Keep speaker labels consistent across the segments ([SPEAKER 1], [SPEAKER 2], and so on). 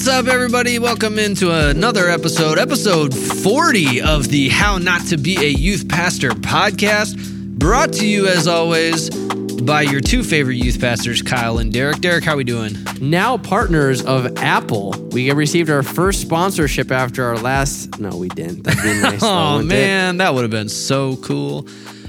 [SPEAKER 1] What's up, everybody? Welcome into another episode, episode 40 of the How Not to Be a Youth Pastor podcast, brought to you as always by your two favorite youth pastors, Kyle and Derek. Derek, how are we doing?
[SPEAKER 2] Now partners of Apple. We received our first sponsorship after our last. No, we didn't. That'd be nice.
[SPEAKER 1] Oh
[SPEAKER 2] wouldn't it?
[SPEAKER 1] man, that would have been so cool.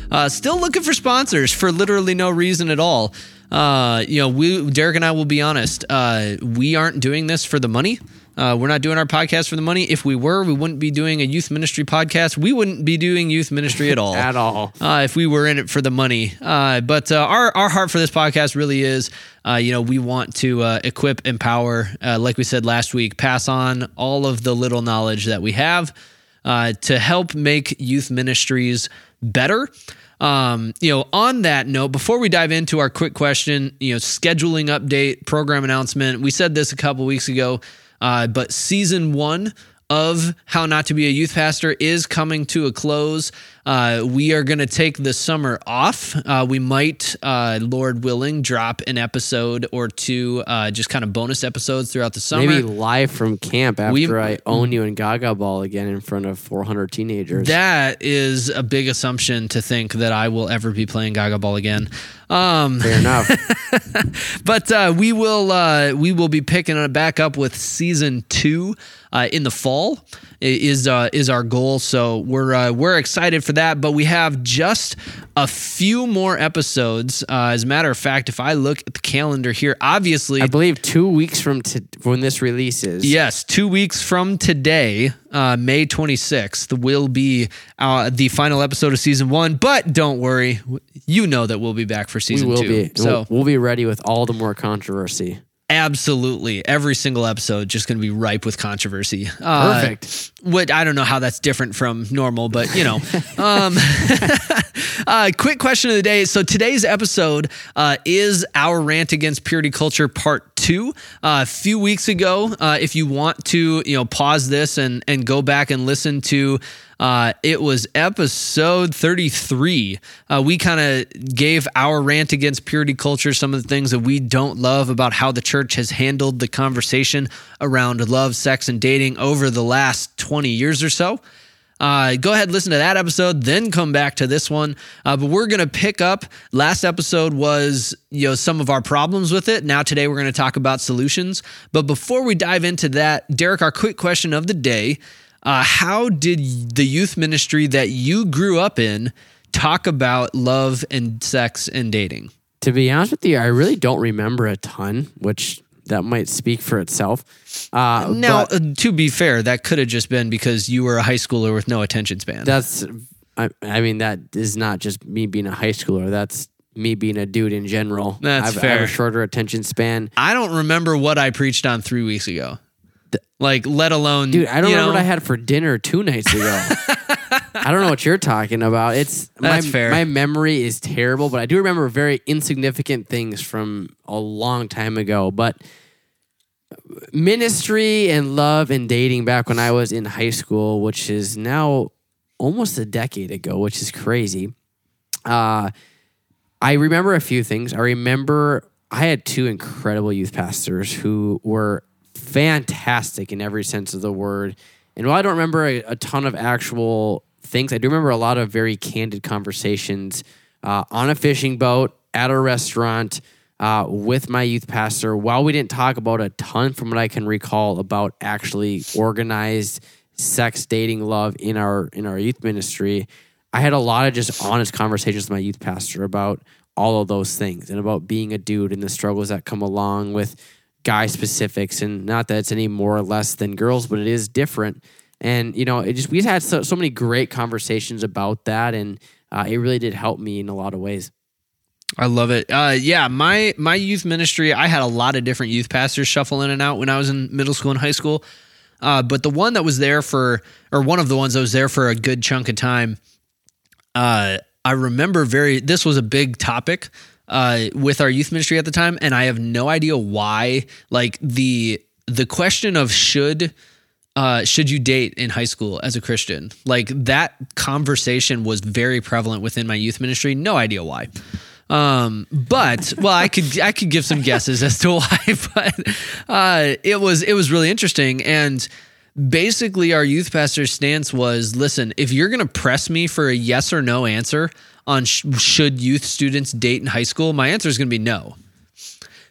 [SPEAKER 1] Uh, still looking for sponsors for literally no reason at all. Uh, you know, we Derek and I will be honest. Uh, we aren't doing this for the money. Uh, we're not doing our podcast for the money. If we were, we wouldn't be doing a youth ministry podcast. We wouldn't be doing youth ministry at all.
[SPEAKER 2] At all.
[SPEAKER 1] uh, if we were in it for the money. Uh, but uh, our our heart for this podcast really is, uh, you know, we want to uh, equip, empower, uh, like we said last week, pass on all of the little knowledge that we have uh, to help make youth ministries better. Um, you know, on that note, before we dive into our quick question, you know, scheduling update, program announcement, we said this a couple weeks ago, uh, but season one of How Not to Be a Youth Pastor is coming to a close. Uh, we are going to take the summer off. Uh, we might, uh, Lord willing, drop an episode or two, uh, just kind of bonus episodes throughout the summer.
[SPEAKER 2] Maybe live from camp after
[SPEAKER 1] We-
[SPEAKER 2] I own you in Gaga Ball again in front of 400 teenagers.
[SPEAKER 1] That is a big assumption to think that I will ever be playing Gaga Ball again. Um,
[SPEAKER 2] Fair enough.
[SPEAKER 1] but uh, we will uh, we will be picking it back up with season two uh, in the fall is uh, is our goal. So we're uh, we're excited for that. But we have just a few more episodes. Uh, as a matter of fact, if I look at the calendar here, obviously
[SPEAKER 2] I believe two weeks from to, when this releases.
[SPEAKER 1] Yes, two weeks from today, uh, May 26th, will be uh, the final episode of season one. But don't worry, you know that we'll be back for
[SPEAKER 2] we
[SPEAKER 1] season
[SPEAKER 2] will
[SPEAKER 1] two.
[SPEAKER 2] be.
[SPEAKER 1] So
[SPEAKER 2] we'll, we'll be ready with all the more controversy.
[SPEAKER 1] Absolutely, every single episode just going to be ripe with controversy. Uh,
[SPEAKER 2] Perfect.
[SPEAKER 1] What I don't know how that's different from normal, but you know. um, uh, quick question of the day. So today's episode uh, is our rant against purity culture part two. Uh, a few weeks ago, uh, if you want to, you know, pause this and and go back and listen to. Uh, it was episode 33. Uh, we kind of gave our rant against purity culture, some of the things that we don't love about how the church has handled the conversation around love, sex, and dating over the last 20 years or so. Uh, go ahead, listen to that episode, then come back to this one. Uh, but we're gonna pick up. Last episode was you know some of our problems with it. Now today we're gonna talk about solutions. But before we dive into that, Derek, our quick question of the day: uh, How did the youth ministry that you grew up in talk about love and sex and dating?
[SPEAKER 2] To be honest with you, I really don't remember a ton, which that might speak for itself. Uh,
[SPEAKER 1] Now,
[SPEAKER 2] but-
[SPEAKER 1] uh, to be fair, that could have just been because you were a high schooler with no attention span.
[SPEAKER 2] that's I, I mean that is not just me being a high schooler that's me being a dude in general
[SPEAKER 1] That's
[SPEAKER 2] I've, I have a shorter attention span
[SPEAKER 1] I don't remember what I preached on three weeks ago. Like, let alone,
[SPEAKER 2] dude i don't
[SPEAKER 1] you
[SPEAKER 2] remember
[SPEAKER 1] know,
[SPEAKER 2] what i had for dinner two nights ago. I don't know what you're talking about. It's
[SPEAKER 1] That's
[SPEAKER 2] my,
[SPEAKER 1] fair.
[SPEAKER 2] my memory is terrible but i do remember very insignificant things from a long time ago. But ministry and love and dating back when i was in high school which is now almost a decade ago which is crazy. Uh I remember a few things. I remember I had two incredible youth pastors who were fantastic in every sense of the word. And while I don't remember a, a ton of actual things, I do remember a lot of very candid conversations uh, on a fishing boat, at a restaurant, uh, with my youth pastor. While we didn't talk about a ton from what I can recall about actually organized sex, dating, love in our in our youth ministry, I had a lot of just honest conversations with my youth pastor about all of those things and about being a dude and the struggles that come along with guy specifics and not that it's any more or less than girls, but it is different. And you know, it just we just had so, so many great conversations about that, and uh, it really did help me in a lot of ways.
[SPEAKER 1] I love it. Uh, yeah, my my youth ministry, I had a lot of different youth pastors shuffle in and out when I was in middle school and high school. Uh, but the one that was there for, or one of the ones that was there for a good chunk of time, uh, I remember very. This was a big topic uh, with our youth ministry at the time, and I have no idea why. Like the the question of should uh, should you date in high school as a Christian? Like that conversation was very prevalent within my youth ministry. No idea why. Um, but well, I could I could give some guesses as to why, but uh, it was it was really interesting and basically our youth pastor's stance was listen if you're going to press me for a yes or no answer on sh- should youth students date in high school my answer is going to be no.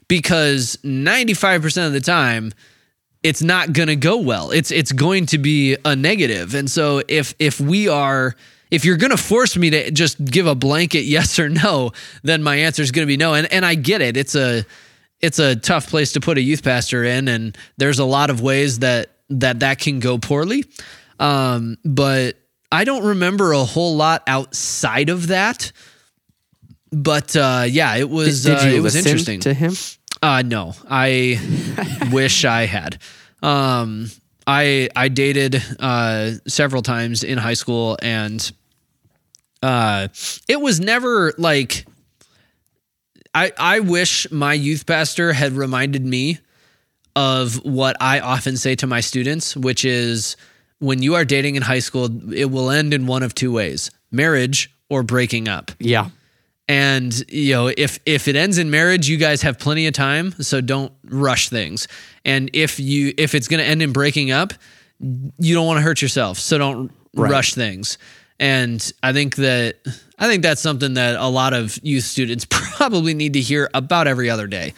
[SPEAKER 1] Because 95% of the time it's not going to go well. It's it's going to be a negative. And so if if we are if you're going to force me to just give a blanket yes or no then my answer is going to be no. And and I get it. It's a it's a tough place to put a youth pastor in and there's a lot of ways that that that can go poorly. Um, but I don't remember a whole lot outside of that. But uh, yeah, it was
[SPEAKER 2] Did, did
[SPEAKER 1] uh, it was interesting.
[SPEAKER 2] to him?
[SPEAKER 1] Uh, no, I wish I had. Um, I I dated uh, several times in high school, and uh, it was never like. I I wish my youth pastor had reminded me of what I often say to my students, which is when you are dating in high school, it will end in one of two ways: marriage or breaking up.
[SPEAKER 2] Yeah.
[SPEAKER 1] And you know, if if it ends in marriage, you guys have plenty of time, so don't rush things. And if you if it's going to end in breaking up, you don't want to hurt yourself, so don't
[SPEAKER 2] Right.
[SPEAKER 1] rush things. And I think that I think that's something that a lot of youth students probably need to hear about every other day.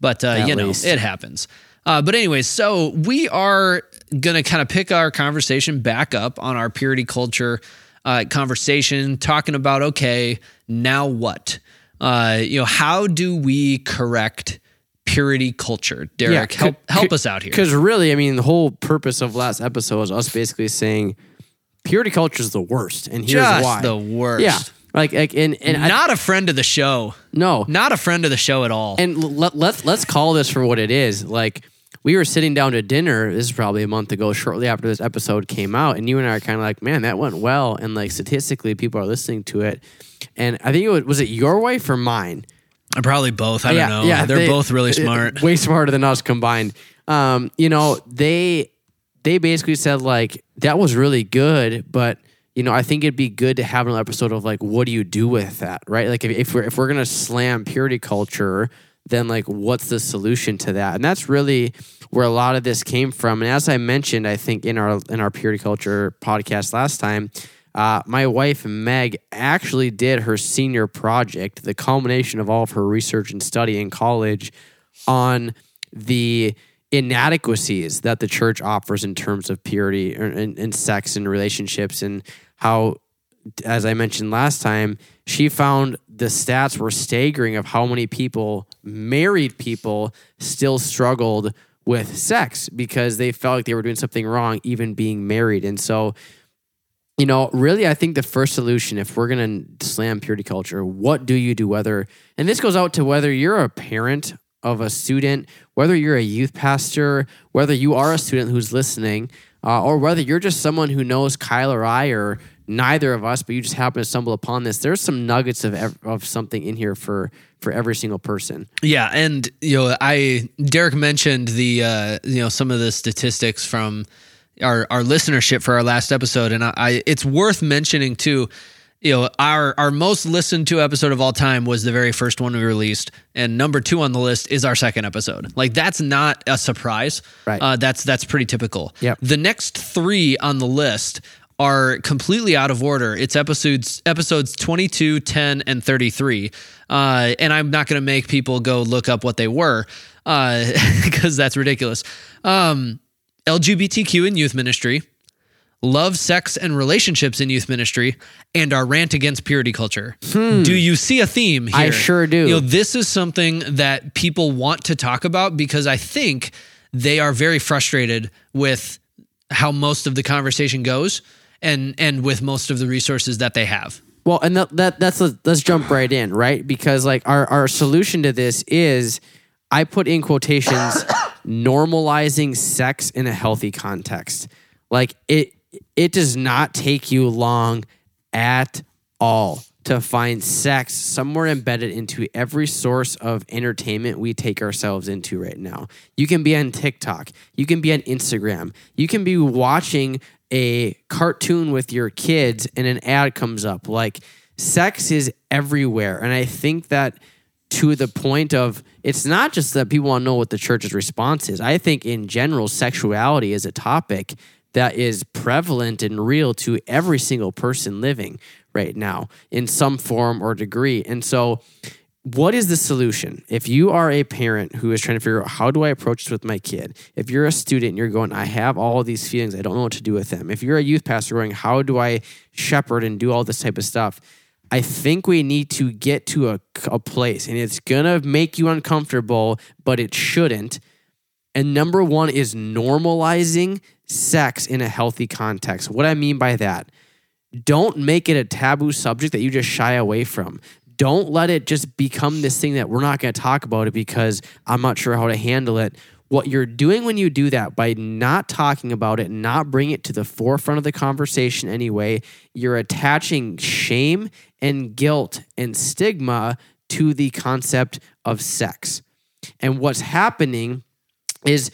[SPEAKER 1] But uh, you know, it happens. Uh, but anyway, so we are gonna kind of pick our conversation back up on our purity culture uh, conversation, talking about okay, now what? Uh, you know, how do we correct purity culture? Derek, help help us out here.
[SPEAKER 2] Because really, I mean, the whole purpose of last episode was us basically saying purity culture is the worst, and here's
[SPEAKER 1] Just
[SPEAKER 2] why.
[SPEAKER 1] the worst.
[SPEAKER 2] Yeah. Like, like, and and
[SPEAKER 1] not a friend of the show.
[SPEAKER 2] no,
[SPEAKER 1] Not a friend of the show at all.
[SPEAKER 2] and let, let's let's call this for what it is. Like we were sitting down to dinner. This is probably a month ago, shortly after this episode came out, and you and I are kind of like, man, that went well, and like statistically, people are listening to it. And I think it was was it your wife or mine?
[SPEAKER 1] Probably both. I don't know. Yeah, They're
[SPEAKER 2] they-
[SPEAKER 1] both really smart.
[SPEAKER 2] way smarter than us combined. Um, you know, they they basically said like that was really good, but you know, I think it'd be good to have an episode of like, what do you do with that, right? Like, if, if we're if we're gonna slam purity culture, then like, what's the solution to that? And that's really where a lot of this came from. And as I mentioned, I think in our in our purity culture podcast last time. Uh, my wife Meg actually did her senior project, the culmination of all of her research and study in college, on the inadequacies that the church offers in terms of purity and, and sex and relationships, and how, as I mentioned last time, she found the stats were staggering of how many people, married people, still struggled with sex because they felt like they were doing something wrong, even being married. And so, you know, really, I think the first solution, if we're going to slam purity culture, what do you do? Whether, and this goes out to whether you're a parent of a student, whether you're a youth pastor, whether you are a student who's listening, uh, or whether you're just someone who knows Kyle or I or neither of us, but you just happen to stumble upon this. There's some nuggets of ev- of something in here for for every single person.
[SPEAKER 1] Yeah, and you know, I Derek mentioned the uh, you know some of the statistics from our our listenership for our last episode, and I, I it's worth mentioning too. You know, our our most listened to episode of all time was the very first one we released, and number two on the list is our second episode. Like that's not a surprise.
[SPEAKER 2] Right.
[SPEAKER 1] Uh, that's that's pretty typical.
[SPEAKER 2] Yeah.
[SPEAKER 1] The next three on the list are completely out of order. It's episodes episodes 22, 10, and 33. Uh, and I'm not going to make people go look up what they were because that's ridiculous. Um, LGBTQ in youth ministry, love, sex, and relationships in youth ministry, and our rant against purity culture. Do you see a theme here?
[SPEAKER 2] Hmm. I sure do.
[SPEAKER 1] You know, this is something that people want to talk about because I think they are very frustrated with how most of the conversation goes and and with most of the resources that they have.
[SPEAKER 2] Well, and that, that that's let's jump right in, right? Because like our our solution to this is I put in quotations normalizing sex in a healthy context. Like it it does not take you long at all to find sex somewhere embedded into every source of entertainment we take ourselves into right now. You can be on TikTok, you can be on Instagram, you can be watching a cartoon with your kids and an ad comes up like sex is everywhere. And I think that to the point of it's not just that people want to know what the church's response is. I think in general, sexuality is a topic that is prevalent and real to every single person living right now in some form or degree. And so, what is the solution? If you are a parent who is trying to figure out how do I approach this with my kid, if you're a student and you're going, I have all these feelings, I don't know what to do with them. If you're a youth pastor going, how do I shepherd and do all this type of stuff? I think we need to get to a, a place, and it's gonna make you uncomfortable, but it shouldn't. And number one is normalizing sex in a healthy context. What I mean by that, don't make it a taboo subject that you just shy away from. Don't let it just become this thing that we're not going to talk about it because I'm not sure how to handle it. What you're doing when you do that by not talking about it, not bring it to the forefront of the conversation anyway, you're attaching shame and guilt and stigma to the concept of sex. And what's happening is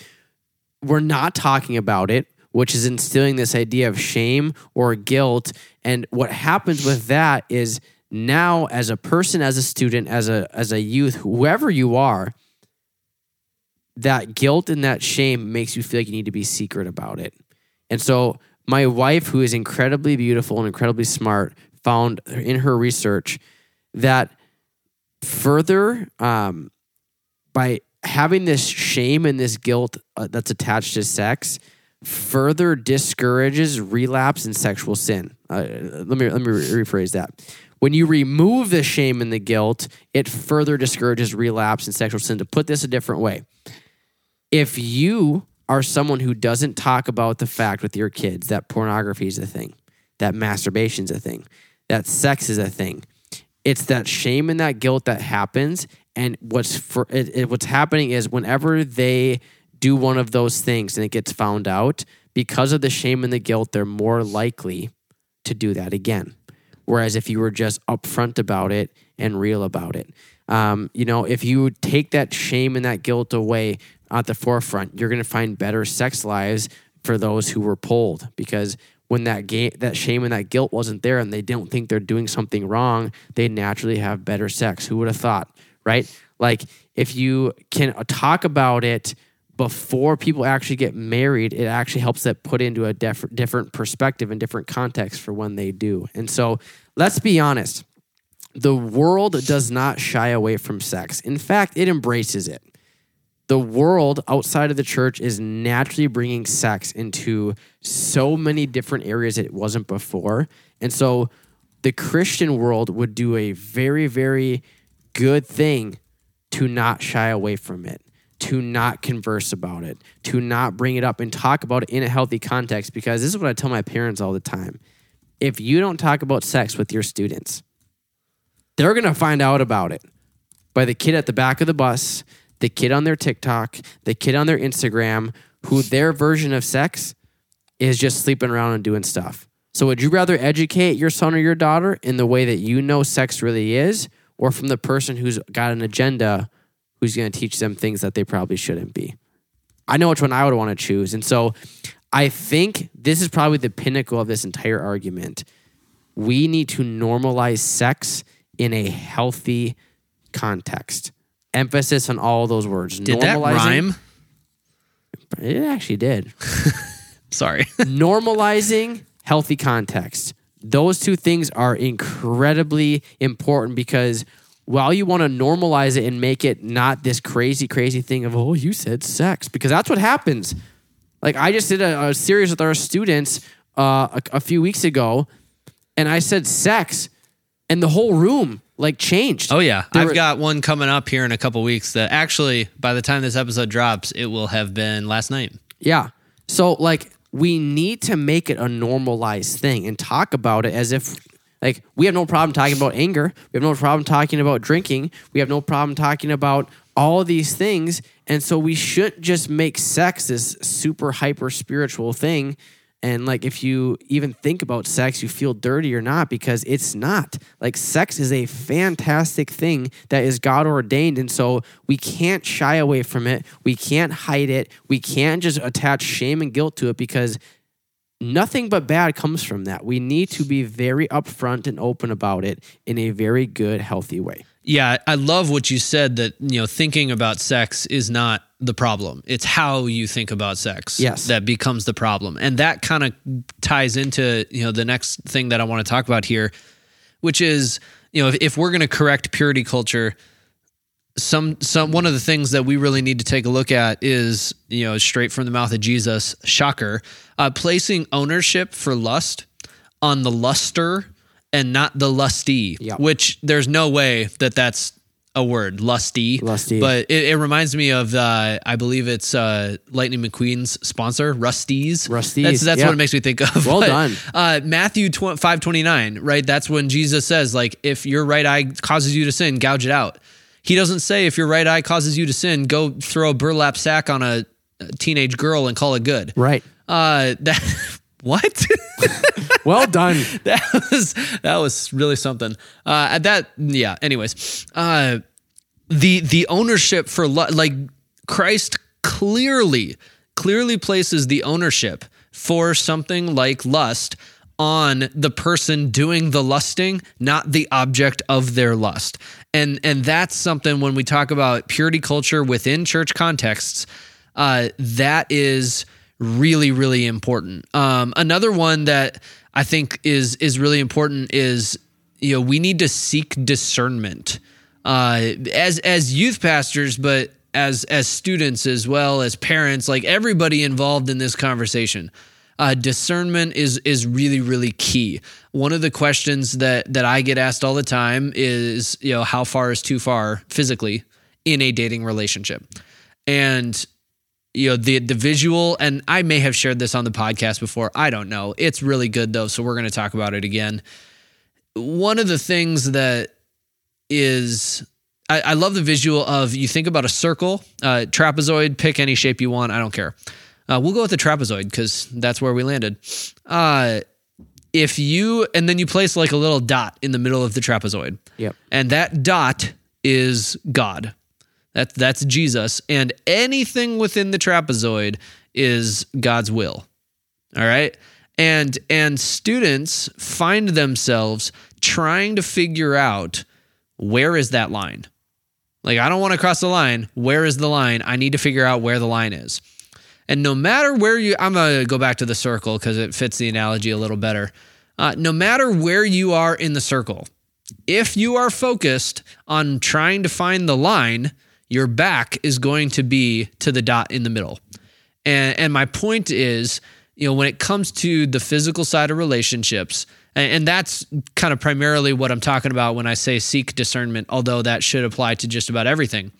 [SPEAKER 2] we're not talking about it, which is instilling this idea of shame or guilt. And what happens with that is now as a person, as a student, as a as a youth, whoever you are, that guilt and that shame makes you feel like you need to be secret about it. And so my wife, who is incredibly beautiful and incredibly smart, found in her research that further um, by having this shame and this guilt uh, that's attached to sex further discourages relapse and sexual sin. Uh, let me let me rephrase that. When you remove the shame and the guilt, it further discourages relapse and sexual sin. To put this a different way, if you are someone who doesn't talk about the fact with your kids that pornography is a thing, that masturbation is a thing, that sex is a thing, it's that shame and that guilt that happens. And what's for it, it, what's happening is whenever they do one of those things and it gets found out, because of the shame and the guilt, they're more likely to do that again. Whereas if you were just upfront about it and real about it, um, you know, if you take that shame and that guilt away at the forefront, you're going to find better sex lives for those who were pulled because when that ga- that shame and that guilt wasn't there and they don't think they're doing something wrong, they naturally have better sex. Who would have thought, right? Like if you can talk about it before people actually get married, it actually helps that put into a def- different perspective and different context for when they do. And so let's be honest the world does not shy away from sex. In fact, it embraces it. The world outside of the church is naturally bringing sex into so many different areas it wasn't before. And so the Christian world would do a very, very good thing to not shy away from it to not converse about it, to not bring it up and talk about it in a healthy context. Because this is what I tell my parents all the time. If you don't talk about sex with your students, they're going to find out about it by the kid at the back of the bus, the kid on their TikTok, the kid on their Instagram, who their version of sex is just sleeping around and doing stuff. So, would you rather educate your son or your daughter in the way that you know sex really is, or from the person who's got an agenda who's going to teach them things that they probably shouldn't be. I know which one I would want to choose. And so I think this is probably the pinnacle of this entire argument. We need to normalize sex in a healthy context. Emphasis on all those words.
[SPEAKER 1] Did that rhyme?
[SPEAKER 2] It actually did.
[SPEAKER 1] Sorry.
[SPEAKER 2] Normalizing healthy context. Those two things are incredibly important because while you want to normalize it and make it not this crazy, crazy thing of, oh, you said sex, because that's what happens. Like, I just did a, a series with our students uh, a, a few weeks ago, and I said sex, and the whole room like changed.
[SPEAKER 1] Oh yeah, there I've were, got one coming up here in a couple weeks that actually by the time this episode drops, it will have been last night.
[SPEAKER 2] Yeah. So like we need to make it a normalized thing and talk about it as if like, we have no problem talking about anger. We have no problem talking about drinking. We have no problem talking about all these things. And so we shouldn't just make sex this super hyper spiritual thing. And like, if you even think about sex, you feel dirty or not because it's not. Like, sex is a fantastic thing that is God ordained. And so we can't shy away from it. We can't hide it. We can't just attach shame and guilt to it because nothing but bad comes from that. We need to be very upfront and open about it in a very good, healthy way.
[SPEAKER 1] Yeah, I love what you said that, you know, thinking about sex is not the problem. It's how you think about sex
[SPEAKER 2] Yes.
[SPEAKER 1] that becomes the problem. And that kind of ties into, you know, the next thing that I want to talk about here, which is, you know, if, if we're going to correct purity culture, some some one of the things that we really need to take a look at is you know straight from the mouth of Jesus shocker uh, placing ownership for lust on the luster and not the lusty
[SPEAKER 2] Yeah.
[SPEAKER 1] which there's no way that that's a word lusty
[SPEAKER 2] Lusty.
[SPEAKER 1] but it, it reminds me of uh, I believe it's uh, Lightning McQueen's sponsor Rust-eze
[SPEAKER 2] Rust-eze,
[SPEAKER 1] that's that's
[SPEAKER 2] yeah.
[SPEAKER 1] what it makes me think of
[SPEAKER 2] Well
[SPEAKER 1] But,
[SPEAKER 2] done.
[SPEAKER 1] uh, Matthew tw- five twenty nine, right? That's when Jesus says, like, if your right eye causes you to sin, gouge it out. He doesn't say if your right eye causes you to sin, go throw a burlap sack on a teenage girl and call it good.
[SPEAKER 2] Right.
[SPEAKER 1] Uh, that what?
[SPEAKER 2] Well done.
[SPEAKER 1] that was that was really something. Uh, at that, yeah. Anyways, uh, the the ownership for lu- like Christ clearly clearly places the ownership for something like lust on the person doing the lusting, not the object of their lust. And and that's something when we talk about purity culture within church contexts, uh, that is really really important. Um, another one that I think is is really important is you know we need to seek discernment uh, as as youth pastors, but as as students as well as parents, like everybody involved in this conversation. Uh, discernment is is really really key. One of the questions that that I get asked all the time is, you know, how far is too far physically in a dating relationship, and you know the the visual and I may have shared this on the podcast before. I don't know. It's really good though, so we're going to talk about it again. One of the things that is I, I love the visual of you think about a circle, uh, trapezoid, pick any shape you want. I don't care. Uh, we'll go with the trapezoid because that's where we landed. Uh, if you and then you place like a little dot in the middle of the trapezoid,
[SPEAKER 2] Yep.
[SPEAKER 1] and that dot is God. That, that's Jesus. And anything within the trapezoid is God's will. All right. And and students find themselves trying to figure out where is that line? Like I don't want to cross the line. Where is the line? I need to figure out where the line is. And no matter where you, I'm going to go back to the circle because it fits the analogy a little better. Uh, no matter where you are in the circle, if you are focused on trying to find the line, your back is going to be to the dot in the middle. And, and my point is, you know, when it comes to the physical side of relationships, and, and that's kind of primarily what I'm talking about when I say seek discernment, although that should apply to just about everything.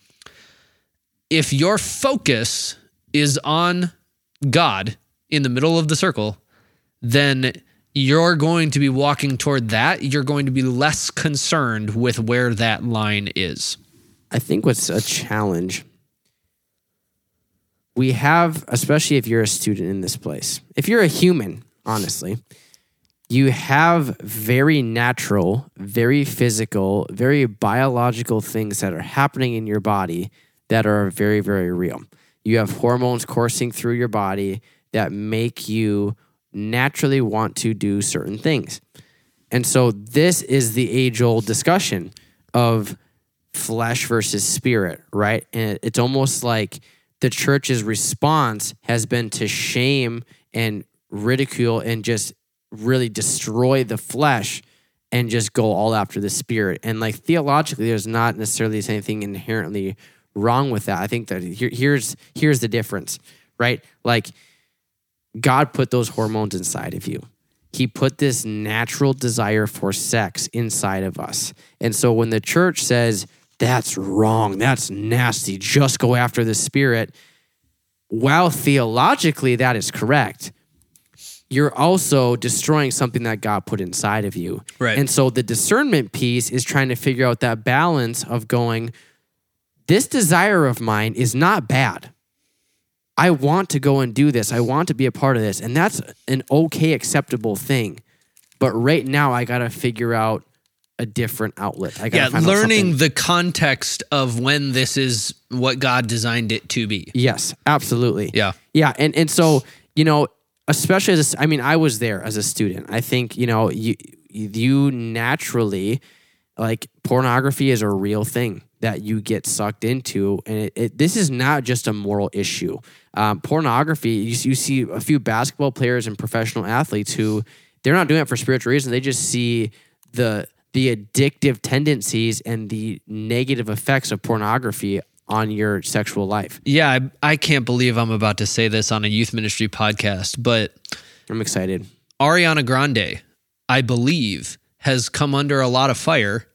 [SPEAKER 1] If your focus is on God in the middle of the circle, then you're going to be walking toward that. You're going to be less concerned with where that line is.
[SPEAKER 2] I think what's a challenge we have, especially if you're a student in this place, if you're a human, honestly, you have very natural, very physical, very biological things that are happening in your body that are very, very real. You have hormones coursing through your body that make you naturally want to do certain things. And so, this is the age old discussion of flesh versus spirit, right? And it's almost like the church's response has been to shame and ridicule and just really destroy the flesh and just go all after the spirit. And like theologically, there's not necessarily anything inherently wrong with that. I think that here, here's here's the difference, right? Like God put those hormones inside of you. He put this natural desire for sex inside of us. And so when the church says, that's wrong, that's nasty, just go after the spirit, while theologically that is correct, you're also destroying something that God put inside of you.
[SPEAKER 1] Right.
[SPEAKER 2] And so the discernment piece is trying to figure out that balance of going, this desire of mine is not bad. I want to go and do this. I want to be a part of this. And that's an okay, acceptable thing. But right now, I got to figure out a different outlet. I got
[SPEAKER 1] Yeah,
[SPEAKER 2] find
[SPEAKER 1] learning the context of when this is what God designed it to be.
[SPEAKER 2] Yes, absolutely.
[SPEAKER 1] Yeah.
[SPEAKER 2] Yeah. And, and so, you know, especially as a, I mean, I was there as a student. I think you know you you naturally like pornography is a real thing that you get sucked into, and it, it, this is not just a moral issue. Um, pornography, you, you see a few basketball players and professional athletes who they're not doing it for spiritual reasons. They just see the the addictive tendencies and the negative effects of pornography on your sexual life.
[SPEAKER 1] Yeah, I, I can't believe I'm about to say this on a youth ministry podcast, but
[SPEAKER 2] I'm excited.
[SPEAKER 1] Ariana Grande, I believe, has come under a lot of fire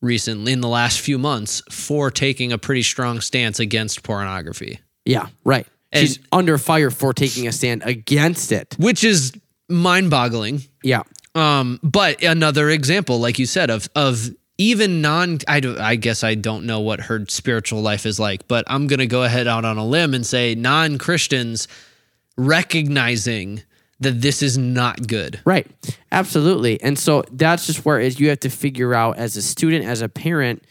[SPEAKER 1] recently in the last few months for taking a pretty strong stance against pornography.
[SPEAKER 2] Yeah, right.
[SPEAKER 1] And-
[SPEAKER 2] She's under fire for taking a stand against it.
[SPEAKER 1] Which is mind-boggling.
[SPEAKER 2] Yeah.
[SPEAKER 1] Um, but another example, like you said, of of even non I, do, I guess I don't know what her spiritual life is like, but I'm gonna go ahead out on a limb and say non Christians recognizing that this is not good.
[SPEAKER 2] Right. Absolutely. And so that's just where is you have to figure out as a student, as a parent,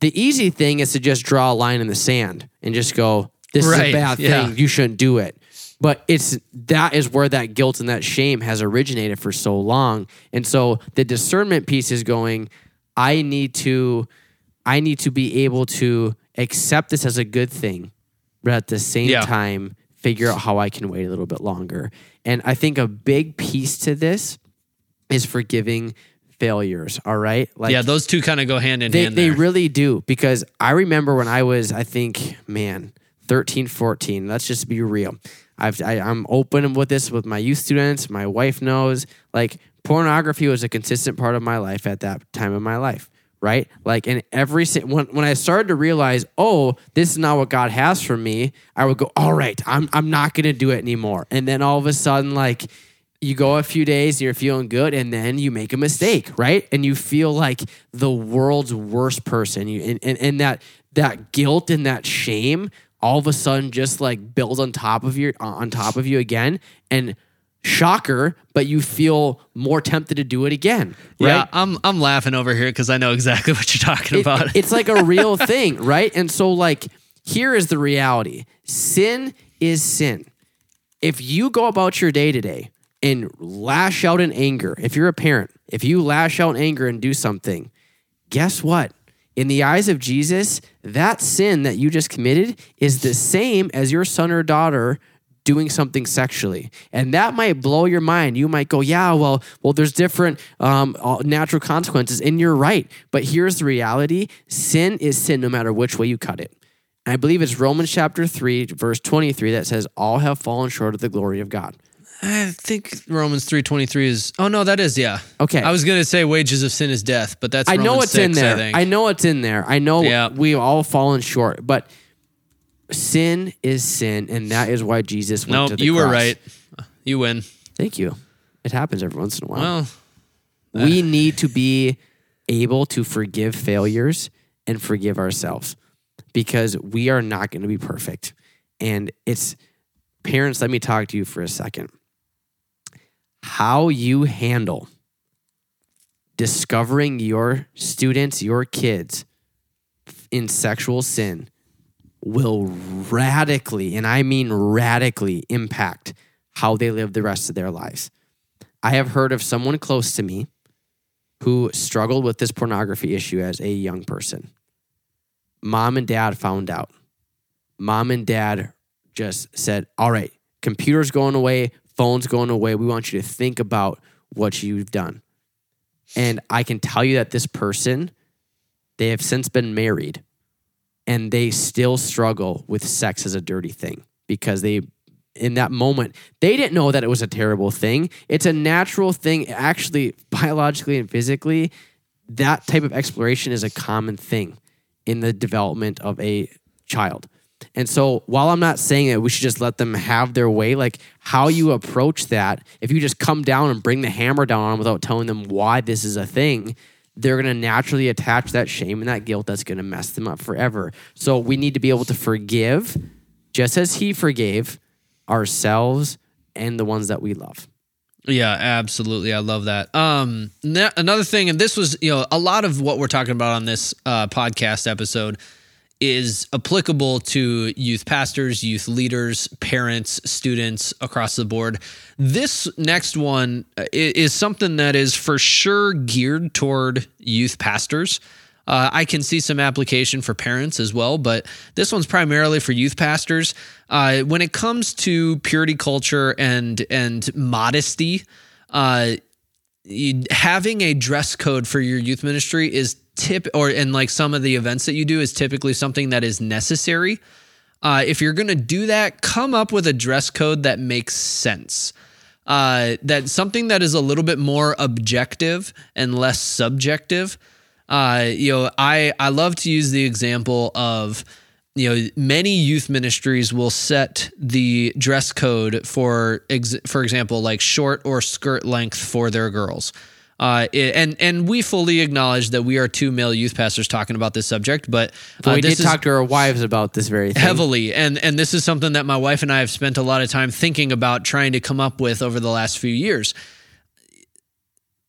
[SPEAKER 2] the easy thing is to just draw a line in the sand and just go, this is a bad thing.
[SPEAKER 1] yeah.
[SPEAKER 2] You shouldn't do it. But it's that is where that guilt and that shame has originated for so long. And so the discernment piece is going, I need to I need to be able to accept this as a good thing, but at the same
[SPEAKER 1] Yeah.
[SPEAKER 2] time figure out how I can wait a little bit longer. And I think a big piece to this is forgiving failures. All right. Like
[SPEAKER 1] yeah, those two kind of go hand in
[SPEAKER 2] they,
[SPEAKER 1] hand.
[SPEAKER 2] they
[SPEAKER 1] there.
[SPEAKER 2] really do because I remember when I was, I think, man, 13, 14. Let's just be real. I've, I, I'm open with this with my youth students. My wife knows. Like pornography was a consistent part of my life at that time of my life. Right, like in every when when I started to realize, oh, this is not what God has for me, I would go, all right, I'm I'm not gonna do it anymore. And then all of a sudden, like you go a few days, you're feeling good, and then you make a mistake, right? And you feel like the world's worst person. You and, and, and that that guilt and that shame all of a sudden just like builds on top of your on top of you again. And shocker, but you feel more tempted to do it again. Right?
[SPEAKER 1] Yeah, I'm I'm laughing over here because I know exactly what you're talking
[SPEAKER 2] It-
[SPEAKER 1] about.
[SPEAKER 2] it's like a real thing, right? And so, like, here is the reality sin is sin. If you go about your day today and lash out in anger, if you're a parent, if you lash out in anger and do something, guess what? In the eyes of Jesus, that sin that you just committed is the same as your son or daughter doing something sexually and that might blow your mind you might go yeah well well there's different um, uh, natural consequences and you're right but here's the reality sin is sin no matter which way you cut it and i believe it's romans chapter 3 verse 23 that says all have fallen short of the glory of god
[SPEAKER 1] I think Romans three twenty three is. Oh no, that is yeah.
[SPEAKER 2] Okay.
[SPEAKER 1] I was gonna say wages of sin is death, but that's
[SPEAKER 2] I know
[SPEAKER 1] Romans
[SPEAKER 2] it's in there.
[SPEAKER 1] I.
[SPEAKER 2] I, know it's in there. I know
[SPEAKER 1] Yeah.
[SPEAKER 2] we've all fallen short, but sin is sin, and that is why Jesus went
[SPEAKER 1] no,
[SPEAKER 2] to the
[SPEAKER 1] you were right. You win.
[SPEAKER 2] Thank you. It happens every once in a while.
[SPEAKER 1] Well,
[SPEAKER 2] we eh. need to be able to forgive failures and forgive ourselves because we are not going to be perfect. And it's parents, let me talk to you for a second. How you handle discovering your students, your kids in sexual sin will radically, and I mean radically, impact how they live the rest of their lives. I have heard of someone close to me who struggled with this pornography issue as a young person. Mom and dad found out. Mom and dad just said, All right, computer's going away, phone's going away. We want you to think about what you've done. And I can tell you that this person, they have since been married and they still struggle with sex as a dirty thing because they in that moment they didn't know that it was a terrible thing. It's a natural thing. Actually biologically and physically that type of exploration is a common thing in the development of a child. And so while i'm not saying that we should just let them have their way like how you approach that if you just come down and bring the hammer down on them without telling them why this is a thing they're going to naturally attach that shame and that guilt that's going to mess them up forever. So we need to be able to forgive just as he forgave ourselves and the ones that we love.
[SPEAKER 1] Yeah, absolutely. I love that. Um, another thing, and this was, you know, a lot of what we're talking about on this uh, podcast episode is applicable to youth pastors, youth leaders, parents, students across the board. This next one uh, is something that is for sure geared toward youth pastors. Uh, I can see some application for parents as well, but this one's primarily for youth pastors. Uh, when it comes to purity culture and and modesty, uh, you, having a dress code for your youth ministry is tip or and like some of the events that you do is typically something that is necessary. Uh, if you're going to do that, come up with a dress code that makes sense. Uh, that something that is a little bit more objective and less subjective. Uh, you know, I I love to use the example of you know many youth ministries will set the dress code for ex- for example like short or skirt length for their girls. Uh, it- and and we fully acknowledge that we are two male youth pastors talking about this subject, but
[SPEAKER 2] But
[SPEAKER 1] uh,
[SPEAKER 2] we did talk to our wives about this very thing.
[SPEAKER 1] heavily. And and this is something that my wife and I have spent a lot of time thinking about trying to come up with over the last few years.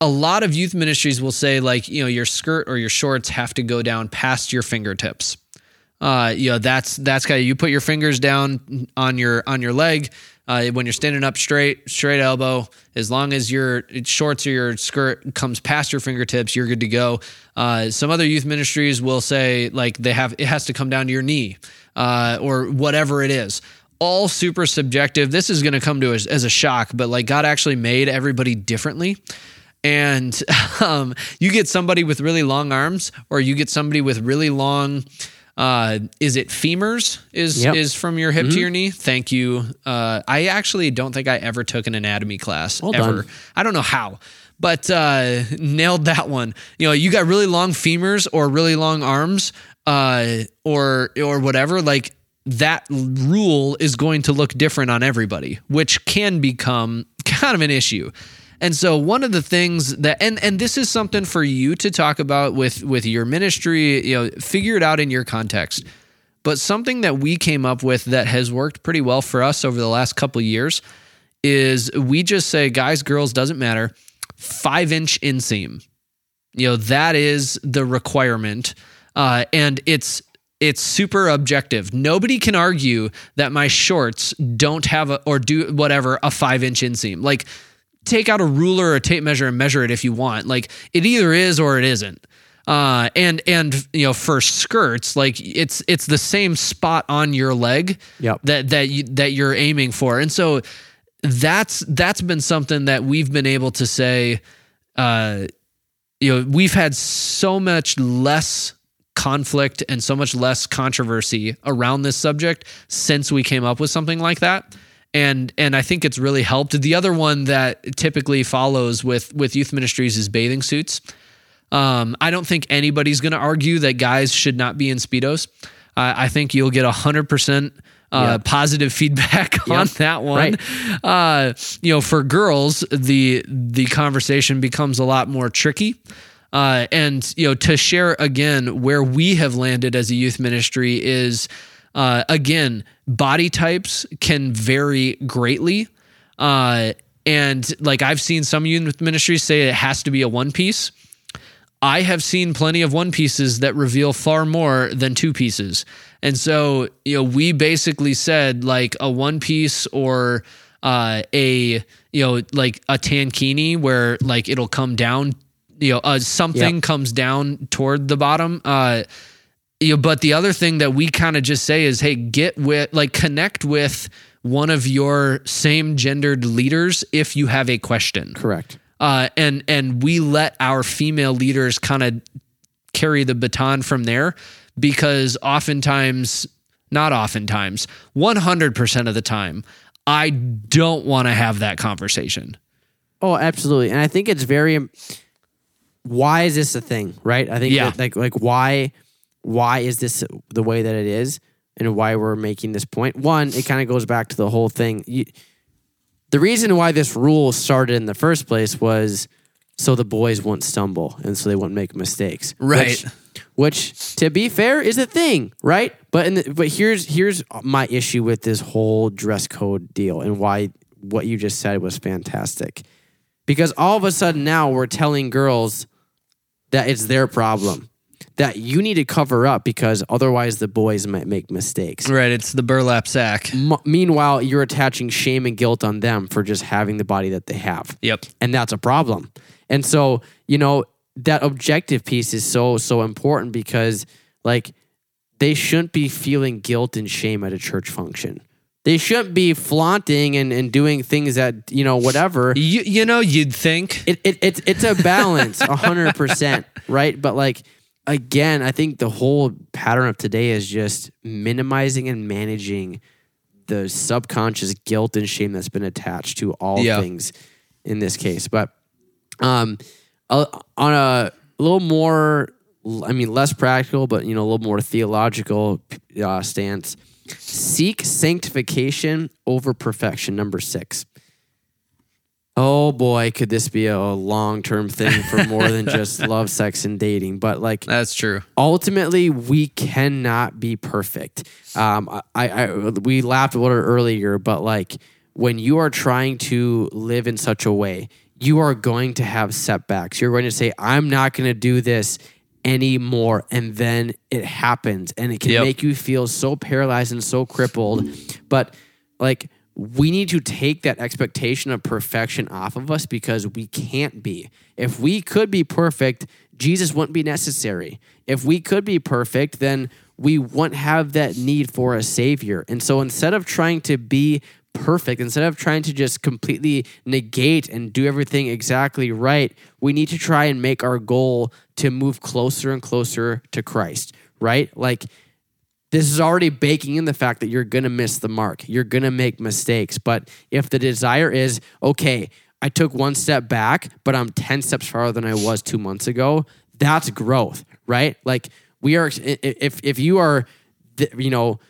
[SPEAKER 1] A lot of youth ministries will say like you know your skirt or your shorts have to go down past your fingertips. Uh you know that's that's kind of you put your fingers down on your on your leg uh, when you're standing up straight straight elbow as long as your shorts or your skirt comes past your fingertips you're good to go. Uh, some other youth ministries will say like they have it has to come down to your knee uh, or whatever it is. All super subjective. This is going to come to us as a shock but like god actually made everybody differently. And um, you get somebody with really long arms or you get somebody with really long uh, is it femurs is
[SPEAKER 2] Yep.
[SPEAKER 1] is from your hip to your knee? Thank you. Uh, i actually don't think i ever took an anatomy class
[SPEAKER 2] Well
[SPEAKER 1] ever.
[SPEAKER 2] done.
[SPEAKER 1] i don't know how but uh, nailed that one. You know you got really long femurs or really long arms uh, or or whatever like that rule is going to look different on everybody which can become kind of an issue and so one of the things that and and this is something for you to talk about with with your ministry, you know, figure it out in your context. But something that we came up with that has worked pretty well for us over the last couple years is we just say guys, girls doesn't matter. 5-inch inseam. You know, that is the requirement. Uh and it's it's super objective. Nobody can argue that my shorts don't have a, or do whatever a five inch inseam. Like take out a ruler or a tape measure and measure it if you want. Like it either is or it isn't. Uh, and and you know for skirts, like it's it's the same spot on your leg
[SPEAKER 2] Yep.
[SPEAKER 1] that that you, that you're aiming for. And so that's that's been something that we've been able to say. Uh, you know, we've had so much less conflict and so much less controversy around this subject since we came up with something like that and and I think it's really helped. The other one that typically follows with with youth ministries is bathing suits. Um, I don't think anybody's going to argue that guys should not be in speedos. Uh, I think you'll get a hundred percent uh, positive feedback on that one. Uh, you know, for girls, the the conversation becomes a lot more tricky. Uh, and you know, to share again where we have landed as a youth ministry is uh, again, body types can vary greatly. Uh, and like I've seen some youth ministries say it has to be a one piece. I have seen plenty of one pieces that reveal far more than two pieces. And so, you know, we basically said like a one piece or uh, a, you know, like a tankini where like it'll come down, you know, uh, something
[SPEAKER 2] Yep.
[SPEAKER 1] comes down toward the bottom. Uh, you know, but the other thing that we kind of just say is, hey, get with, like, connect with one of your same gendered leaders if you have a question
[SPEAKER 2] Correct.
[SPEAKER 1] uh, and and we let our female leaders kind of carry the baton from there because oftentimes not oftentimes 100% of the time i don't want to have that conversation
[SPEAKER 2] Oh, absolutely. And I think it's very why is this a thing, right? I think
[SPEAKER 1] Yeah.
[SPEAKER 2] that, like like why why is this the way that it is and why we're making this point? One, it kind of goes back to the whole thing. You, the reason why this rule started in the first place was so the boys won't stumble and so they won't make mistakes.
[SPEAKER 1] Right.
[SPEAKER 2] Which, which to be fair is a thing, right? But in the, but here's here's my issue with this whole dress code deal and why what you just said was fantastic. Because all of a sudden now we're telling girls that it's their problem. That you need to cover up because otherwise the boys might make mistakes.
[SPEAKER 1] Right. It's the burlap sack.
[SPEAKER 2] M- meanwhile, you're attaching shame and guilt on them for just having the body that they have.
[SPEAKER 1] Yep.
[SPEAKER 2] And that's a problem. And so, you know, that objective piece is so, so important because, like, they shouldn't be feeling guilt and shame at a church function. They shouldn't be flaunting and, and doing things that, you know, whatever.
[SPEAKER 1] You, you know, you'd think.
[SPEAKER 2] It, it, it's, it's a balance, 100%, right? But, like, again, I think the whole pattern of today is just minimizing and managing the subconscious guilt and shame that's been attached to all
[SPEAKER 1] Yeah.
[SPEAKER 2] things in this case. But um, uh, on a little more, I mean, less practical, but you know, a little more theological uh, stance. Seek sanctification over perfection. Number six. Oh boy, could this be a long term thing for more than just love, sex, and dating? But like,
[SPEAKER 1] That's true.
[SPEAKER 2] ultimately we cannot be perfect um I, I we laughed a little earlier but like when you are trying to live in such a way you are going to have setbacks you're going to say i'm not going to do this anymore and then it happens and it can
[SPEAKER 1] Yep.
[SPEAKER 2] make you feel so paralyzed and so crippled but like we need to take that expectation of perfection off of us because we can't be. If we could be perfect, Jesus wouldn't be necessary. If we could be perfect, then we wouldn't have that need for a savior. And so instead of trying to be perfect, instead of trying to just completely negate and do everything exactly right, we need to try and make our goal to move closer and closer to Christ, right? Like, this is already baking in the fact that you're going to miss the mark. You're going to make mistakes. But if the desire is, okay, I took one step back, but I'm 10 steps farther than I was two months ago, that's growth, right? Like we are, if, if you are, you know,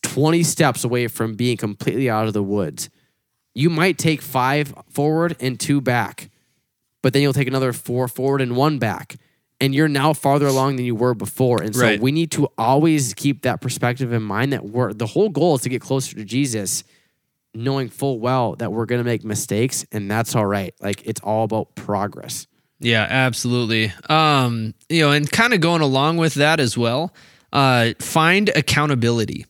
[SPEAKER 2] 20 steps away from being completely out of the woods, you might take five forward and two back, but then you'll take another four forward and one back. And you're now farther along than you were before. And so
[SPEAKER 1] Right.
[SPEAKER 2] we need to always keep that perspective in mind that we're the whole goal is to get closer to Jesus, knowing full well that we're gonna make mistakes, and that's all right. Like it's all about progress.
[SPEAKER 1] Yeah, absolutely. Um, you know, and kind of going along with that as well, uh, find accountability.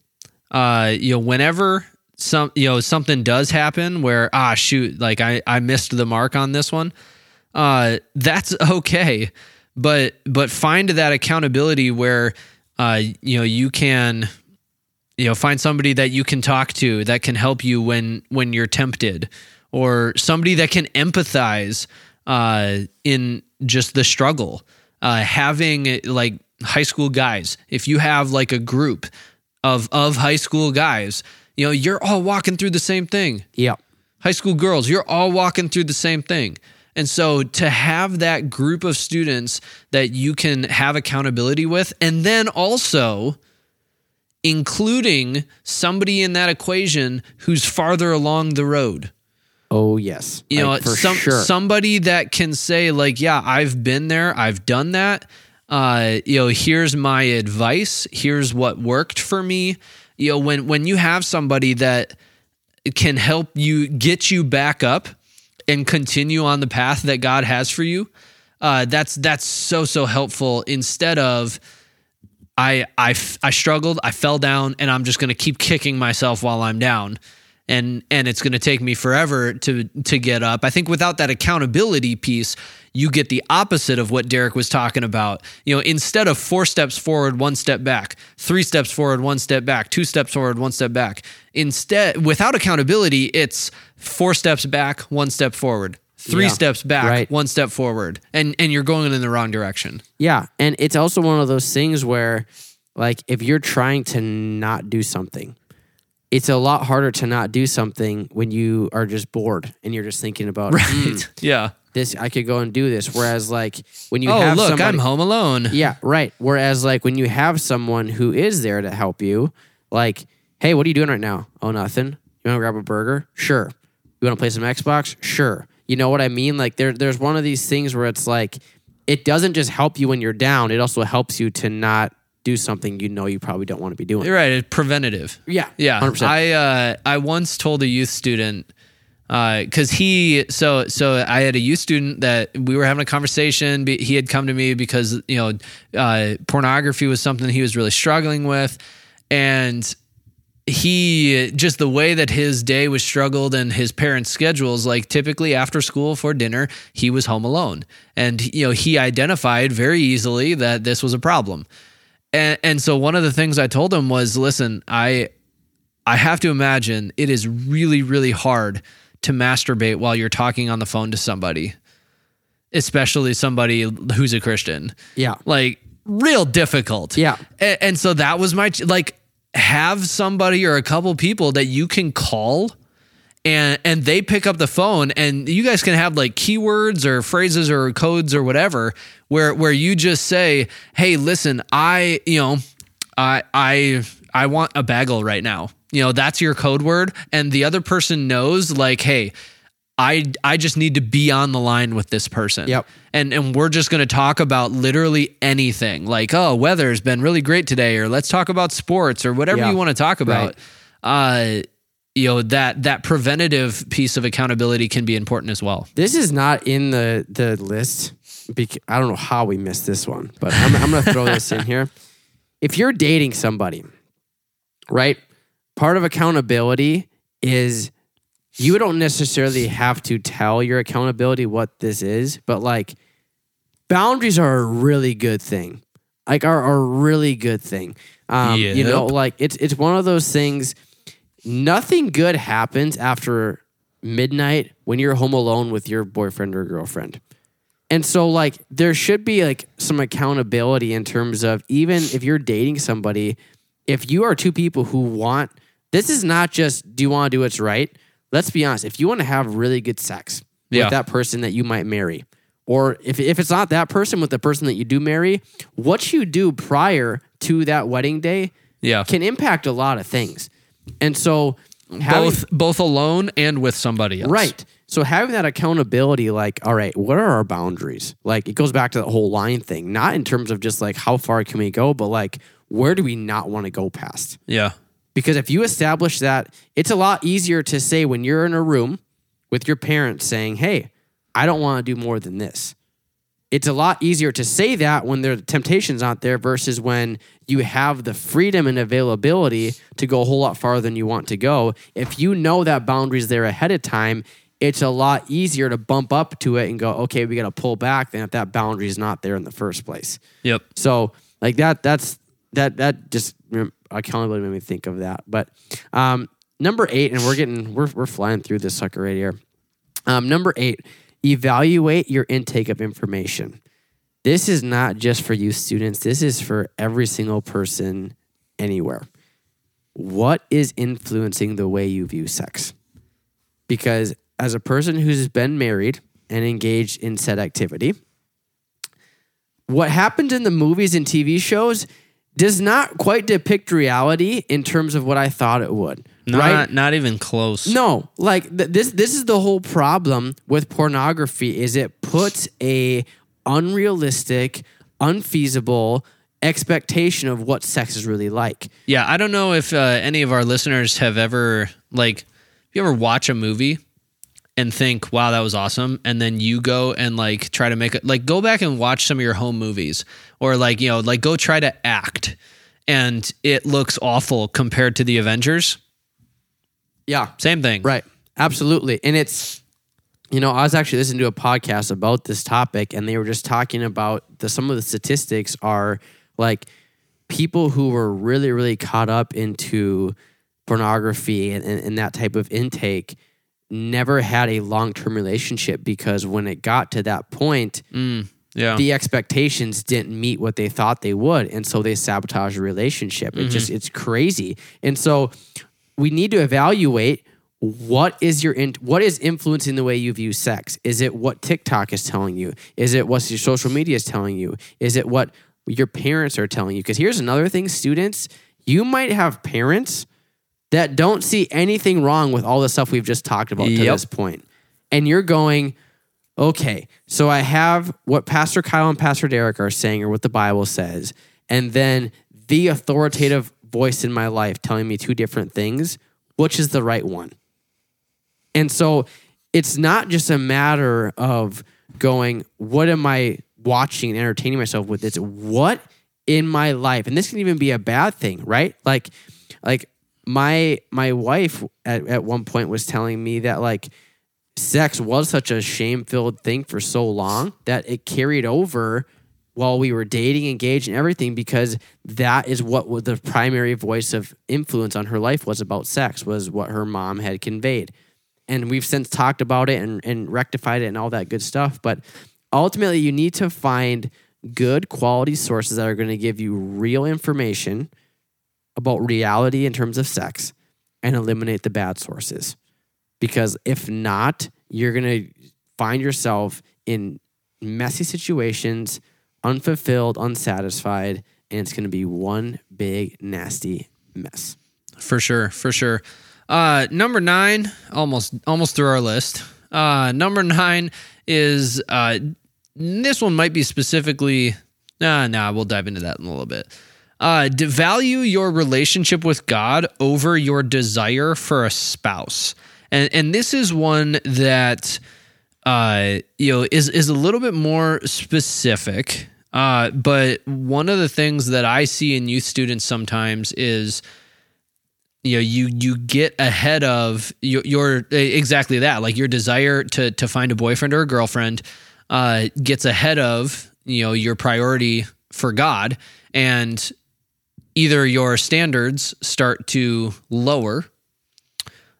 [SPEAKER 1] Uh, you know, whenever some you know something does happen where ah shoot, like I I missed the mark on this one, uh, that's okay. But but find that accountability where uh you know you can you know find somebody that you can talk to that can help you when when you're tempted or somebody that can empathize uh in just the struggle uh having like high school guys if you have like a group of of high school guys you know you're all walking through the same thing
[SPEAKER 2] Yeah.
[SPEAKER 1] high school girls, you're all walking through the same thing. And so to have that group of students that you can have accountability with, and then also including somebody in that equation who's farther along the road.
[SPEAKER 2] Oh yes.
[SPEAKER 1] You
[SPEAKER 2] Like,
[SPEAKER 1] know,
[SPEAKER 2] for
[SPEAKER 1] some,
[SPEAKER 2] sure.
[SPEAKER 1] somebody that can say, like, yeah, I've been there, I've done that. Uh, you know, here's my advice, here's what worked for me. You know, when when you have somebody that can help you get you back up and continue on the path that God has for you, uh, that's that's so so helpful. Instead of I I I struggled, I fell down, and I'm just going to keep kicking myself while I'm down, and and it's going to take me forever to to get up. I think without that accountability piece, you get the opposite of what Derek was talking about. You know, instead of four steps forward, one step back, three steps forward, one step back, two steps forward, one step back. Instead, without accountability, it's four steps back, one step forward. Three
[SPEAKER 2] Yeah,
[SPEAKER 1] steps back,
[SPEAKER 2] right.
[SPEAKER 1] one step forward, and and you're going in the wrong direction.
[SPEAKER 2] Yeah, and it's also one of those things where, like, if you're trying to not do something, it's a lot harder to not do something when you are just bored and you're just thinking about, "Hmm,
[SPEAKER 1] Yeah.
[SPEAKER 2] this. I could go and do this. Whereas, like, when you
[SPEAKER 1] oh,
[SPEAKER 2] have
[SPEAKER 1] look,
[SPEAKER 2] somebody,
[SPEAKER 1] I'm home alone.
[SPEAKER 2] yeah, right. Whereas, like, when you have someone who is there to help you, like, hey, what are you doing right now? Oh, nothing. You want to grab a burger? Sure. You want to play some Xbox? Sure. You know what I mean? Like, there, there's one of these things where it's like, it doesn't just help you when you're down. It also helps you to not do something you know you probably don't want to be doing.
[SPEAKER 1] You're right. It's preventative.
[SPEAKER 2] Yeah.
[SPEAKER 1] Yeah.
[SPEAKER 2] 100%.
[SPEAKER 1] I uh, I once told a youth student, because he so so I had a youth student that we were having a conversation. He had come to me because you know uh, pornography was something he was really struggling with, and he just the way that his day was struggled and his parents' schedules, like typically after school for dinner, he was home alone, and you know he identified very easily that this was a problem, and and so one of the things I told him was, listen, I I have to imagine it is really, really hard to masturbate while you're talking on the phone to somebody, especially somebody who's a Christian.
[SPEAKER 2] Yeah.
[SPEAKER 1] Like, real difficult.
[SPEAKER 2] Yeah.
[SPEAKER 1] And, and so that was my, like, have somebody or a couple people that you can call and and they pick up the phone and you guys can have like keywords or phrases or codes or whatever where where you just say hey listen i you know i i i want a bagel right now you know that's your code word and the other person knows like hey I I just need to be on the line with this person.
[SPEAKER 2] Yep.
[SPEAKER 1] And and we're just going to talk about literally anything. Like, oh, weather's been really great today or let's talk about sports or whatever
[SPEAKER 2] Yeah.
[SPEAKER 1] you want to talk about. Uh you know, that that preventative piece of accountability can be important as well.
[SPEAKER 2] This is not in the the list. Bec- I don't know how we missed this one, but I'm, I'm going to throw this in here. If you're dating somebody, right? Part of accountability is you don't necessarily have to tell your accountability what this is, but like boundaries are a really good thing. Like are, are a really good thing. Um, You know, like it's it's one of those things. Nothing good happens after midnight when you're home alone with your boyfriend or girlfriend. And so like there should be like some accountability in terms of even if you're dating somebody, if you are two people who want this is not just do you want to do what's right? Let's be honest. If you want to have really good sex
[SPEAKER 1] Yeah.
[SPEAKER 2] with that person that you might marry, or if, if it's not that person with the person that you do marry, what you do prior to that wedding day
[SPEAKER 1] Yeah.
[SPEAKER 2] can impact a lot of things. And so having-
[SPEAKER 1] both both alone and with somebody else.
[SPEAKER 2] Right. So having that accountability, like, all right, what are our boundaries? Like, it goes back to the whole line thing, not in terms of just like how far can we go, but like, where do we not want to go past?
[SPEAKER 1] Yeah.
[SPEAKER 2] Because if you establish that, it's a lot easier to say when you're in a room with your parents saying, hey, I don't want to do more than this. It's a lot easier to say that when there the temptation's not there versus when you have the freedom and availability to go a whole lot farther than you want to go. If you know that boundary's there ahead of time, it's a lot easier to bump up to it and go, okay, we got to pull back than if that boundary is not there in the first place.
[SPEAKER 1] Yep.
[SPEAKER 2] So like that, that's that that just rem- accountability made me think of that. But um, number eight, and we're getting we're we're flying through this sucker right here. Um, number eight, evaluate your intake of information. This is not just for you students. This is for every single person anywhere. What is influencing the way you view sex? Because as a person who's been married and engaged in said activity, what happens in the movies and TV shows does not quite depict reality in terms of what I thought it would.
[SPEAKER 1] Not
[SPEAKER 2] right?
[SPEAKER 1] not even close.
[SPEAKER 2] No, like th- this. This is the whole problem with pornography: is it puts a unrealistic, unfeasible expectation of what sex is really like.
[SPEAKER 1] Yeah, I don't know if uh, any of our listeners have ever like you ever watch a movie and think, "Wow, that was awesome," and then you go and like try to make it like go back and watch some of your home movies or like, you know, like go try to act and it looks awful compared to the Avengers.
[SPEAKER 2] Yeah,
[SPEAKER 1] Same thing.
[SPEAKER 2] Right. Absolutely. And it's, you know, I was actually listening to a podcast about this topic and they were just talking about the some of the statistics are like people who were really, really caught up into pornography and, and, and that type of intake never had a long term relationship because when it got to that point, mm,
[SPEAKER 1] Yeah.
[SPEAKER 2] the expectations didn't meet what they thought they would and so they sabotage a relationship. It just mm-hmm. it's crazy. And so we need to evaluate what is your in, what is influencing the way you view sex? Is it what tiktok is telling you? Is it what your social media is telling you? Is it what your parents are telling you? Because here's another thing students you might have parents that don't see anything wrong with all the stuff we've just talked about to
[SPEAKER 1] Yep.
[SPEAKER 2] this point and you're going okay, so I have what Pastor Kyle and Pastor Derek are saying or what the Bible says, and then the authoritative voice in my life telling me two different things. Which is the right one? And so it's not just a matter of going, what am I watching and entertaining myself with? It's what in my life, and this can even be a bad thing, right? Like, like my my wife at, at one point was telling me that like sex was such a shame filled thing for so long that it carried over while we were dating, engaged, and everything because that is what the primary voice of influence on her life was about sex, was what her mom had conveyed. And we've since talked about it and, and rectified it and all that good stuff. But ultimately, you need to find good quality sources that are going to give you real information about reality in terms of sex and eliminate the bad sources. Because if not, you're going to find yourself in messy situations, unfulfilled, unsatisfied, and it's going to be one big, nasty mess.
[SPEAKER 1] For sure, for sure. Uh, number nine, almost almost through our list. Uh, number nine is uh, this one might be specifically. Nah, nah, we'll dive into that in a little bit. Uh, value your relationship with God over your desire for a spouse, and and this is one that uh, you know is is a little bit more specific. Uh, but one of the things that I see in youth students sometimes is you know you you get ahead of your, your exactly that like your desire to to find a boyfriend or a girlfriend uh, gets ahead of you know your priority for God and either your standards start to lower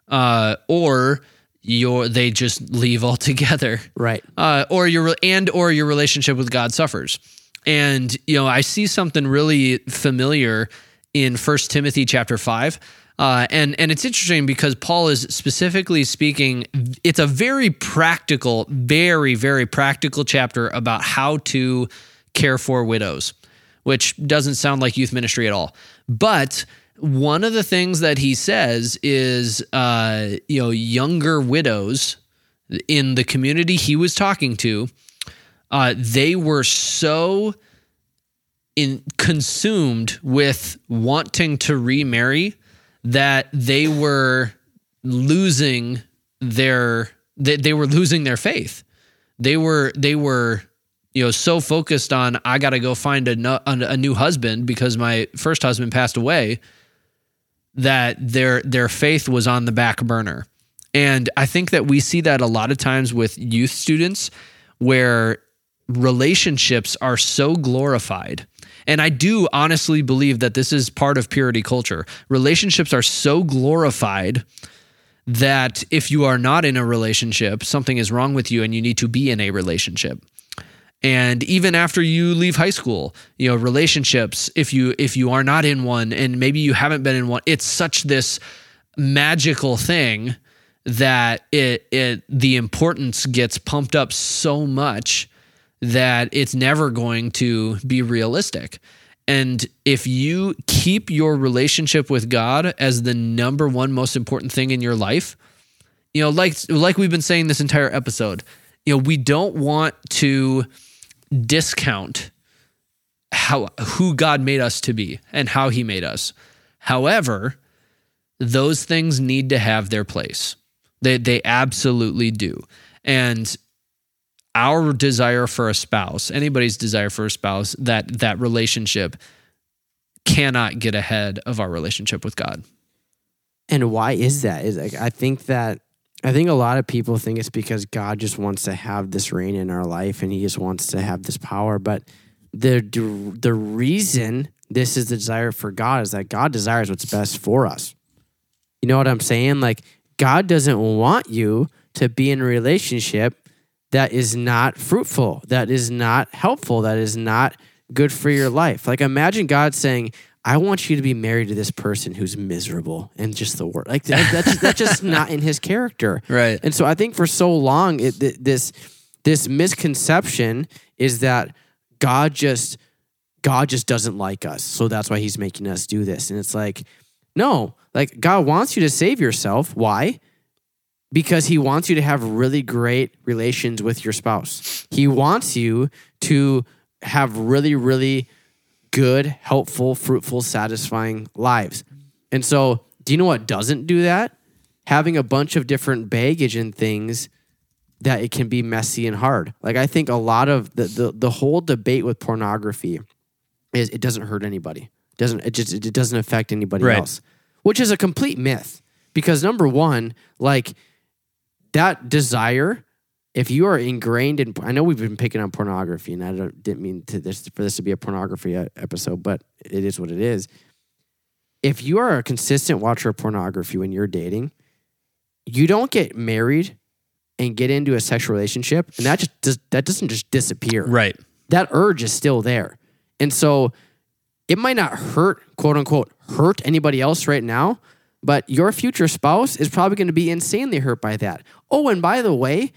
[SPEAKER 1] uh, or your they just leave altogether
[SPEAKER 2] Right.
[SPEAKER 1] uh, or your and or your relationship with God suffers. And you know, I see something really familiar in First Timothy chapter five. Uh, and and it's interesting because Paul is specifically speaking. It's a very practical, very very practical chapter about how to care for widows, which doesn't sound like youth ministry at all. But one of the things that he says is, uh, you know, younger widows in the community he was talking to, uh, they were so in consumed with wanting to remarry that they were losing their they, they were losing their faith. They were they were you know so focused on I got to go find a, nu- a new husband because my first husband passed away that their their faith was on the back burner. And I think that we see that a lot of times with youth students where relationships are so glorified. And I do honestly believe that this is part of purity culture. Relationships are so glorified that if you are not in a relationship, something is wrong with you and you need to be in a relationship. And even after you leave high school, you know, relationships, if you if you are not in one and maybe you haven't been in one, it's such this magical thing that it it the importance gets pumped up so much that it's never going to be realistic. And if you keep your relationship with God as the number one most important thing in your life, you know, like like we've been saying this entire episode, you know, we don't want to discount how who God made us to be and how he made us. However, those things need to have their place. They they absolutely do. And our desire for a spouse, anybody's desire for a spouse, that that relationship cannot get ahead of our relationship with God.
[SPEAKER 2] And why is that? Is like I think that I think a lot of people think it's because God just wants to have this reign in our life and he just wants to have this power, but the the reason this is the desire for God is that God desires what's best for us. You know what I'm saying? Like God doesn't want you to be in a relationship that is not fruitful, that is not helpful, that is not good for your life. Like imagine God saying, I want you to be married to this person who's miserable and just the worst. Like that, that's that's just not in his character,
[SPEAKER 1] Right.
[SPEAKER 2] And so I think for so long, it, th- this this misconception is that God just God just doesn't like us, so that's why He's making us do this. And it's like, no, like God wants you to save yourself. Why? Because He wants you to have really great relations with your spouse. He wants you to have really, really good, helpful, fruitful, satisfying lives. And so, do you know what doesn't do that? having a bunch of different baggage and things that it can be messy and hard. Like I think a lot of the the, the whole debate with pornography is it doesn't hurt anybody. It doesn't it just it doesn't affect anybody
[SPEAKER 1] Right.
[SPEAKER 2] else. Which is a complete myth. Because number one, like that desire, if you are ingrained in I know we've been picking on pornography and I don't, didn't mean to this for this to be a pornography e- episode, but it is what it is. If you are a consistent watcher of pornography when you're dating, you don't get married and get into a sexual relationship and that just does, that doesn't just disappear
[SPEAKER 1] Right.
[SPEAKER 2] that urge is still there. And so it might not hurt, quote unquote, hurt anybody else right now, but your future spouse is probably going to be insanely hurt by that. Oh, and by the way,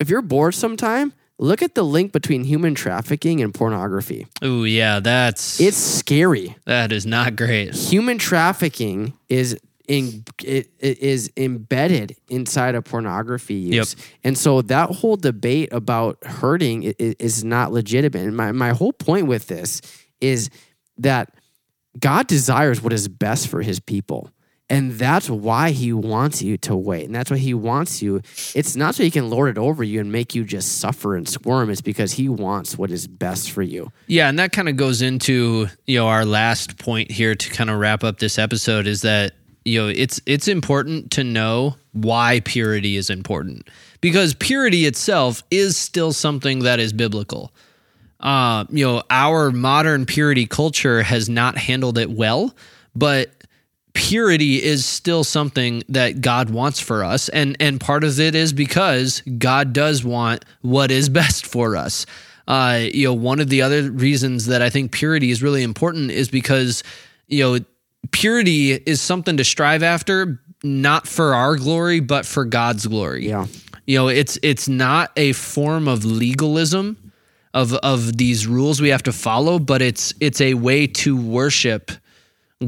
[SPEAKER 2] if you're bored sometime, look at the link between human trafficking and pornography.
[SPEAKER 1] Oh yeah, that's
[SPEAKER 2] It's scary.
[SPEAKER 1] that is not great.
[SPEAKER 2] Human trafficking is in it, it is embedded inside of pornography use. And so that whole debate about hurting i- i- is not legitimate. And my, my whole point with this is that God desires what is best for his people. And that's why he wants you to wait. And that's why he wants you. It's not so he can lord it over you and make you just suffer and squirm. It's because he wants what is best for you.
[SPEAKER 1] Yeah, and that kind of goes into you know our last point here to kind of wrap up this episode is that you know it's it's important to know why purity is important because purity itself is still something that is biblical. Uh, you know, our modern purity culture has not handled it well, but purity is still something that God wants for us and and part of it is because God does want what is best for us. Uh you know one of the other reasons that I think purity is really important is because you know purity is something to strive after not for our glory but for God's glory.
[SPEAKER 2] Yeah.
[SPEAKER 1] You know it's it's not a form of legalism of of these rules we have to follow but it's it's a way to worship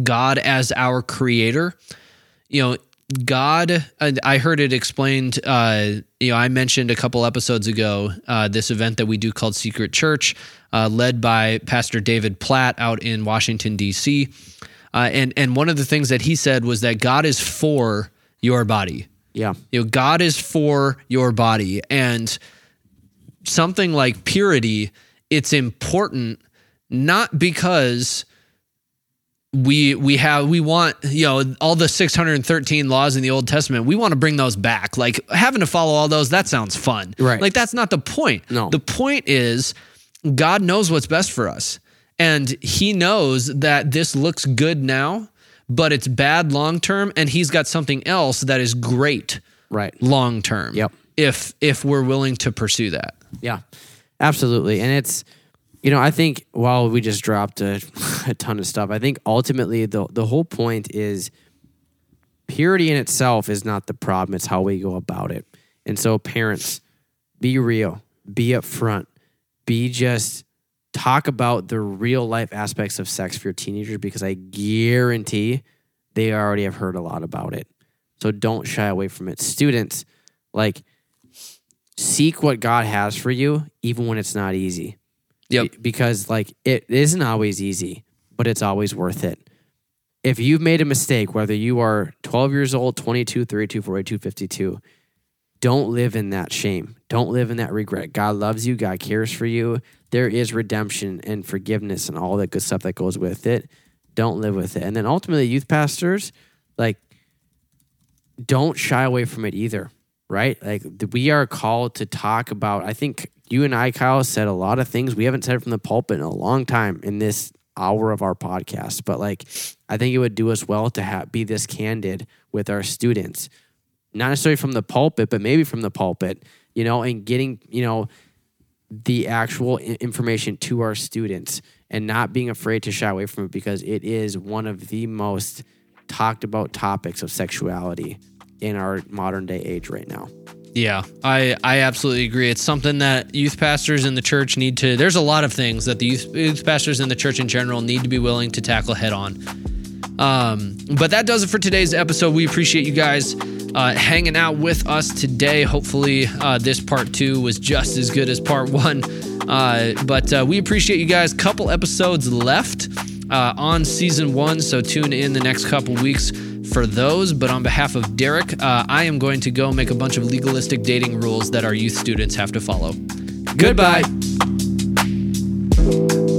[SPEAKER 1] God as our creator. You know, God, I heard it explained. Uh, you know, I mentioned a couple episodes ago uh, this event that we do called Secret Church, uh, led by Pastor David Platt out in Washington, D.C. Uh, and, and one of the things that he said was that God is for your body.
[SPEAKER 2] Yeah.
[SPEAKER 1] You know, God is for your body. And something like purity, it's important not because we we have we want you know all the 613 laws in the old testament we want to bring those back like having to follow all those that sounds fun
[SPEAKER 2] Right.
[SPEAKER 1] like that's not the point
[SPEAKER 2] No.
[SPEAKER 1] the point is god knows what's best for us and he knows that this looks good now but it's bad long term and he's got something else that is great
[SPEAKER 2] Right.
[SPEAKER 1] long term
[SPEAKER 2] Yep.
[SPEAKER 1] if if we're willing to pursue that
[SPEAKER 2] Yeah, absolutely. And it's, you know, I think while we just dropped a, a ton of stuff, I think ultimately the the whole point is purity in itself is not the problem. It's how we go about it. And so, parents, be real, be upfront, be just talk about the real life aspects of sex for your teenagers because I guarantee they already have heard a lot about it. So don't shy away from it. Students, like seek what God has for you, even when it's not easy.
[SPEAKER 1] Yep.
[SPEAKER 2] Be- Because like it isn't always easy, but it's always worth it. If you've made a mistake, whether you are 12 years old, 22, 32, 42, 52, don't live in that shame. Don't live in that regret. God loves you. God cares for you. There is redemption and forgiveness and all that good stuff that goes with it. Don't live with it. And then ultimately, youth pastors, like, don't shy away from it either, right? Like, we are called to talk about, I think you and I, Kyle, said a lot of things we haven't said from the pulpit in a long time in this hour of our podcast. But, like, I think it would do us well to ha- be this candid with our students not necessarily from the pulpit, but maybe from the pulpit, you know, and getting, you know, the actual information to our students and not being afraid to shy away from it because it is one of the most talked about topics of sexuality in our modern day age right now.
[SPEAKER 1] Yeah, I I absolutely agree. It's something that youth pastors in the church need to. There's a lot of things that the youth, youth pastors in the church in general need to be willing to tackle head on. Um, but that does it for today's episode. We appreciate you guys uh, hanging out with us today. Hopefully, uh, this part two was just as good as part one. Uh, but uh, we appreciate you guys. Couple episodes left uh, on season one, so tune in the next couple weeks for those. But on behalf of Derek, uh, I am going to go make a bunch of legalistic dating rules that our youth students have to follow. Goodbye.
[SPEAKER 2] Goodbye.